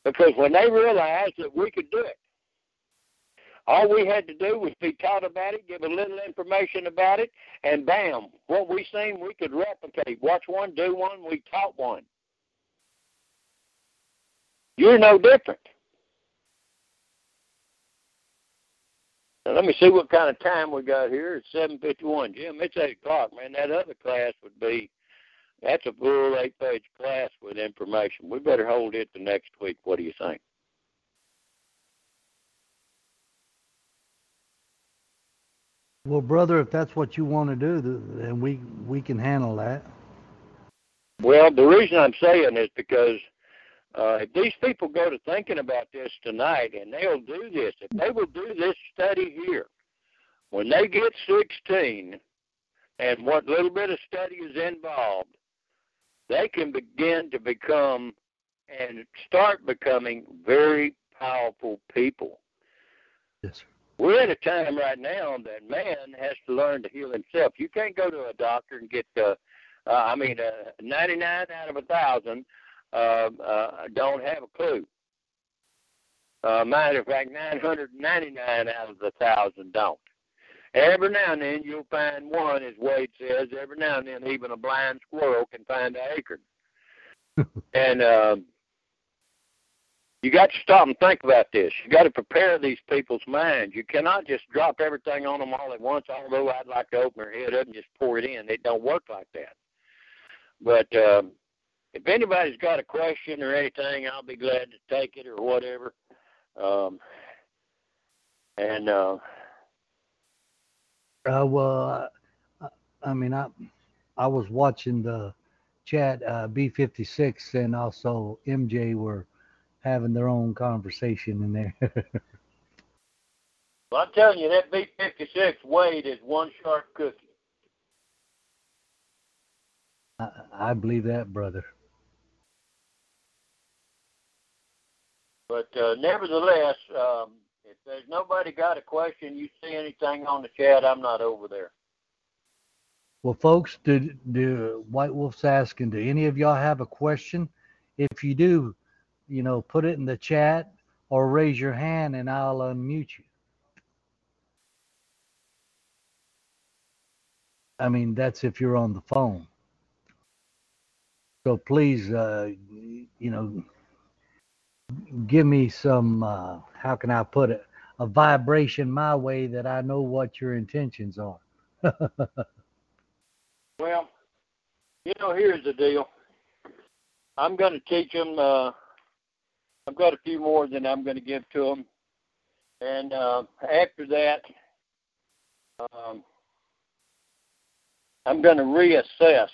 Because when they realized that we could do it, all we had to do was be taught about it, give a little information about it, and bam, what we seen we could replicate. Watch one, do one, we taught one. You're no different. Now, let me see what kind of time we got here. It's seven fifty one. Jim, it's eight o'clock, man. That other class would be that's a full eight page class with information. We better hold it to next week. What do you think? Well, brother, if that's what you want to do, then we we can handle that. Well, the reason I'm saying is because uh, if these people go to thinking about this tonight, and they'll do this, if they will do this study here, when they get 16, and what little bit of study is involved, they can begin to become and start becoming very powerful people. Yes, sir we're at a time right now that man has to learn to heal himself. You can't go to a doctor and get uh, uh I mean uh, 99 out of a thousand uh, uh, don't have a clue. Uh, matter of fact, 999 out of the thousand don't. Every now and then you'll find one, as Wade says. Every now and then, even a blind squirrel can find an acorn. and um, you got to stop and think about this. You got to prepare these people's minds. You cannot just drop everything on them all at once. Although I'd like to open their head up and just pour it in, it don't work like that. But um, if anybody's got a question or anything, I'll be glad to take it or whatever. Um, and uh, uh, well, I, I mean, I I was watching the chat. Uh, B56 and also MJ were having their own conversation in there. well, I'm telling you, that B56 Wade is one sharp cookie. I, I believe that, brother. But uh, nevertheless, um, there's nobody got a question, you see anything on the chat, I'm not over there. Well, folks, do, do White Wolf's asking, do any of y'all have a question? If you do, you know, put it in the chat or raise your hand and I'll unmute you. I mean, that's if you're on the phone. So please, uh, you know, give me some, uh, how can I put it, a vibration my way that I know what your intentions are. well, you know, here's the deal. I'm going to teach them uh, I've got a few more that I'm going to give to them, and uh, after that, um, I'm going to reassess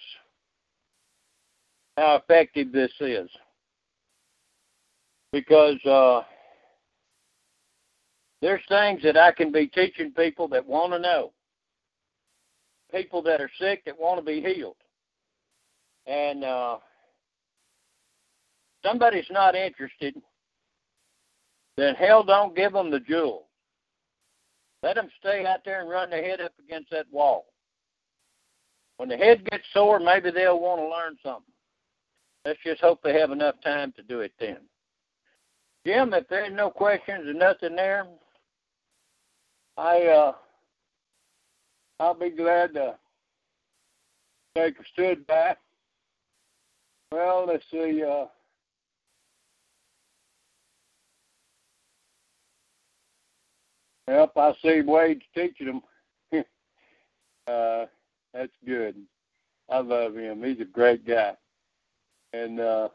how effective this is because uh, there's things that I can be teaching people that want to know, people that are sick that want to be healed, and uh, somebody's not interested, then hell don't give them the jewels. Let them stay out there and run their head up against that wall. When the head gets sore, maybe they'll want to learn something. Let's just hope they have enough time to do it then. Jim, if there's no questions or nothing there, I uh I'll be glad to take a stood back. Well, let's see, uh Yep, I see Wade's teaching them. uh, that's good. I love him. He's a great guy. And uh,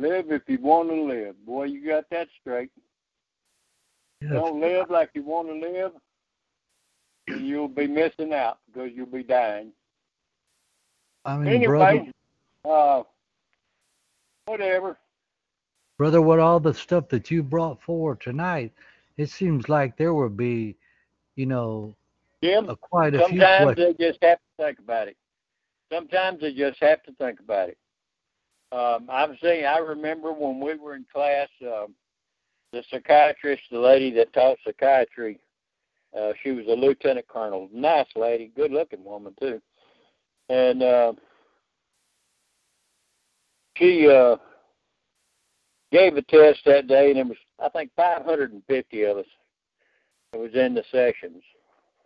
live if you want to live. Boy, you got that straight. Yes. Don't live like you want to live, and you'll be missing out because you'll be dying. I mean, anyway, brother, uh, whatever. brother, what all the stuff that you brought forward tonight, it seems like there would be, you know, Jim, a, quite a few sometimes they just have to think about it. Sometimes they just have to think about it. Um, I've seen. I remember when we were in class, um, the psychiatrist, the lady that taught psychiatry, uh, she was a lieutenant colonel, nice lady, good-looking woman too, and uh, she uh, gave a test that day, and there was I think 550 of us. It was in the sessions,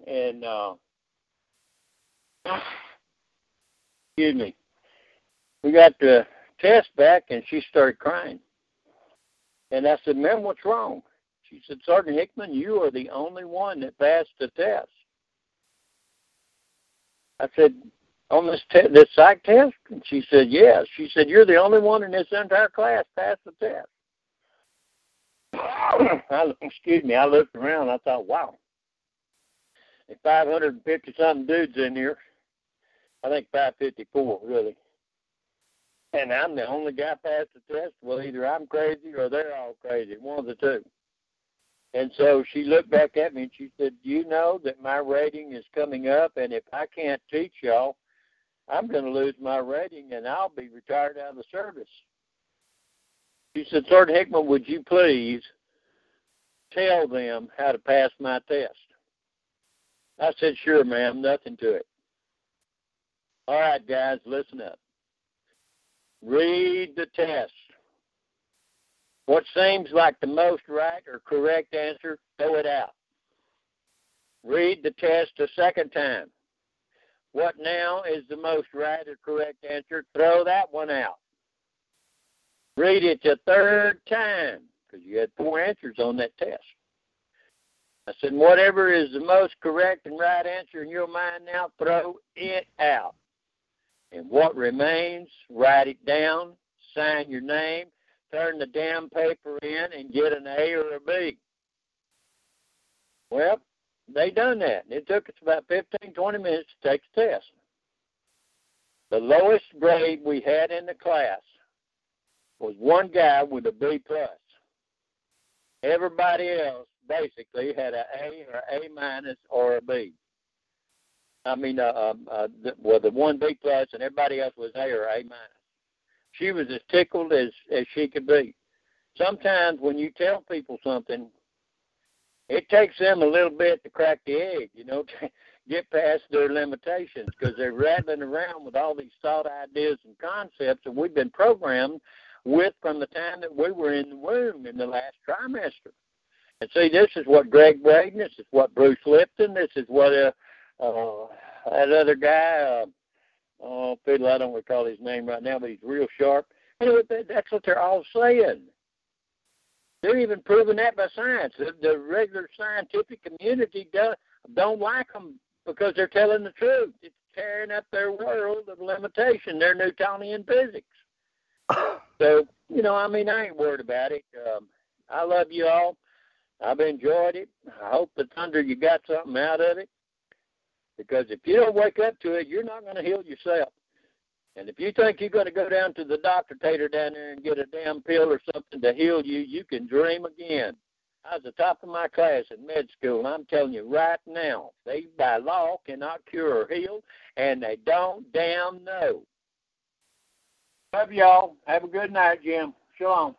and uh, excuse me, we got the test back, and she started crying. And I said, "Ma'am, what's wrong?" She said, "Sergeant Hickman, you are the only one that passed the test." I said, "On this te- this psych test?" And she said, "Yes." She said, "You're the only one in this entire class passed the test." I, excuse me. I looked around. I thought, "Wow." There's 550 something dudes in here. I think 554 really. And I'm the only guy passed the test. Well, either I'm crazy or they're all crazy, one of the two. And so she looked back at me and she said, "You know that my rating is coming up, and if I can't teach y'all, I'm going to lose my rating, and I'll be retired out of the service." She said, "Sergeant Hickman, would you please tell them how to pass my test?" I said, "Sure, ma'am. Nothing to it." All right, guys, listen up. Read the test. What seems like the most right or correct answer, throw it out. Read the test a second time. What now is the most right or correct answer? Throw that one out. Read it a third time because you had four answers on that test. I said, whatever is the most correct and right answer in your mind now, throw it out. And what remains, write it down, sign your name, turn the damn paper in, and get an A or a B. Well, they done that. It took us about 15, 20 minutes to take the test. The lowest grade we had in the class was one guy with a B plus. Everybody else basically had a A or A minus or a B. I mean, uh, um, uh, the, well, the one B plus and everybody else was A or A minus. She was as tickled as as she could be. Sometimes when you tell people something, it takes them a little bit to crack the egg, you know, to get past their limitations because they're rattling around with all these thought ideas and concepts that we've been programmed with from the time that we were in the womb in the last trimester. And see, this is what Gregg Braden, this is what Bruce Lipton, this is what uh, uh, that other guy, uh, oh, Fiddle, I don't recall his name right now, but he's real sharp. Anyway, that's what they're all saying. They're even proving that by science. The, the regular scientific community do, don't like them because they're telling the truth. It's tearing up their world of limitation, their Newtonian physics. So, you know, I mean, I ain't worried about it. Um, I love you all. I've enjoyed it. I hope the thunder you got something out of it. Because if you don't wake up to it, you're not going to heal yourself. And if you think you're going to go down to the doctor tater down there and get a damn pill or something to heal you, you can dream again. I was the top of my class in med school, and I'm telling you right now, they by law cannot cure or heal, and they don't damn know. Love y'all. Have a good night, Jim. Shalom.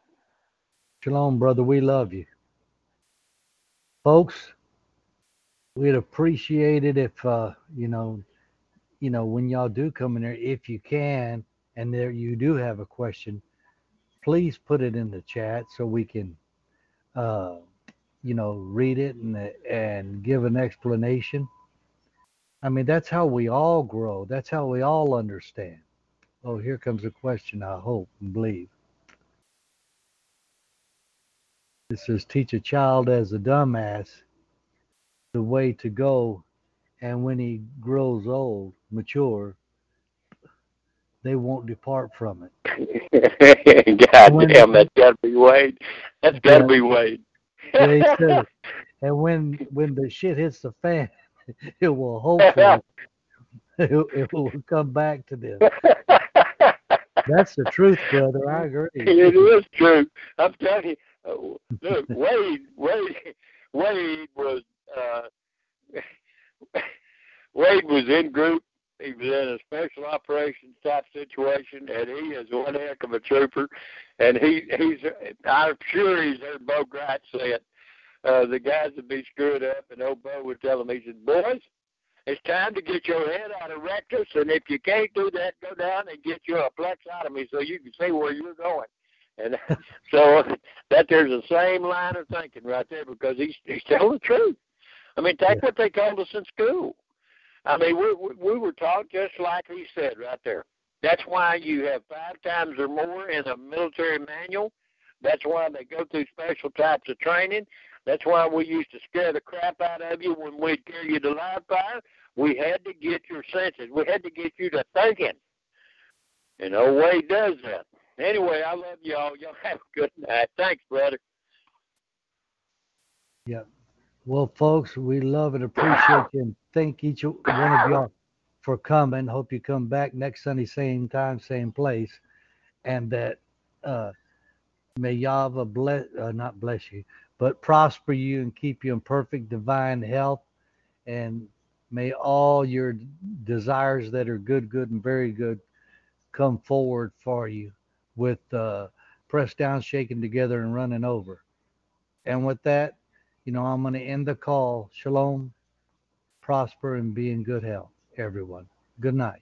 Shalom, brother. We love you. Folks, we'd appreciate it if uh, you know, you know, when y'all do come in there, if you can, and there you do have a question, please put it in the chat so we can uh, you know, read it and and give an explanation. I mean, that's how we all grow. That's how we all understand. Oh, here comes a question, I hope and believe. It says, teach a child as a dumbass the way to go, and when he grows old, mature, they won't depart from it. God when, damn, that's got to be Wade. That's got to be Wade. they said, and when when the shit hits the fan, it will hopefully it, it will come back to them. That's the truth, brother. I agree. It is true. I'm telling you. Uh, look, Wade, Wade, Wade was uh, Wade was in group. He was in a special operations type situation, and he is one heck of a trooper. And he he's I'm sure he's heard Bo Grant say it. Uh, the guys would be screwed up, and old Bo would tell him, he said, "Boys, it's time to get your head out of rectus, and if you can't do that, go down and get you a plexotomy so you can see where you're going. And so that there's the same line of thinking right there because he's he's telling the truth. I mean, take what they told us in school. I mean, we we were taught just like he said right there. That's why you have five times or more in a military manual. That's why they go through special types of training. That's why we used to scare the crap out of you when we'd carry you to live fire. We had to get your senses. We had to get you to thinking. And old Wade does that. Anyway, I love y'all. Y'all have a good night. Thanks, brother. Yeah. Well, folks, we love and appreciate you and thank each one of y'all for coming. Hope you come back next Sunday, same time, same place. And that uh, may Yahweh bless, uh, not bless you, but prosper you and keep you in perfect divine health. And may all your desires that are good, good, and very good come forward for you with uh, pressed down, shaken together, and running over. And with that, you know, I'm going to end the call. Shalom, prosper, and be in good health, everyone. Good night.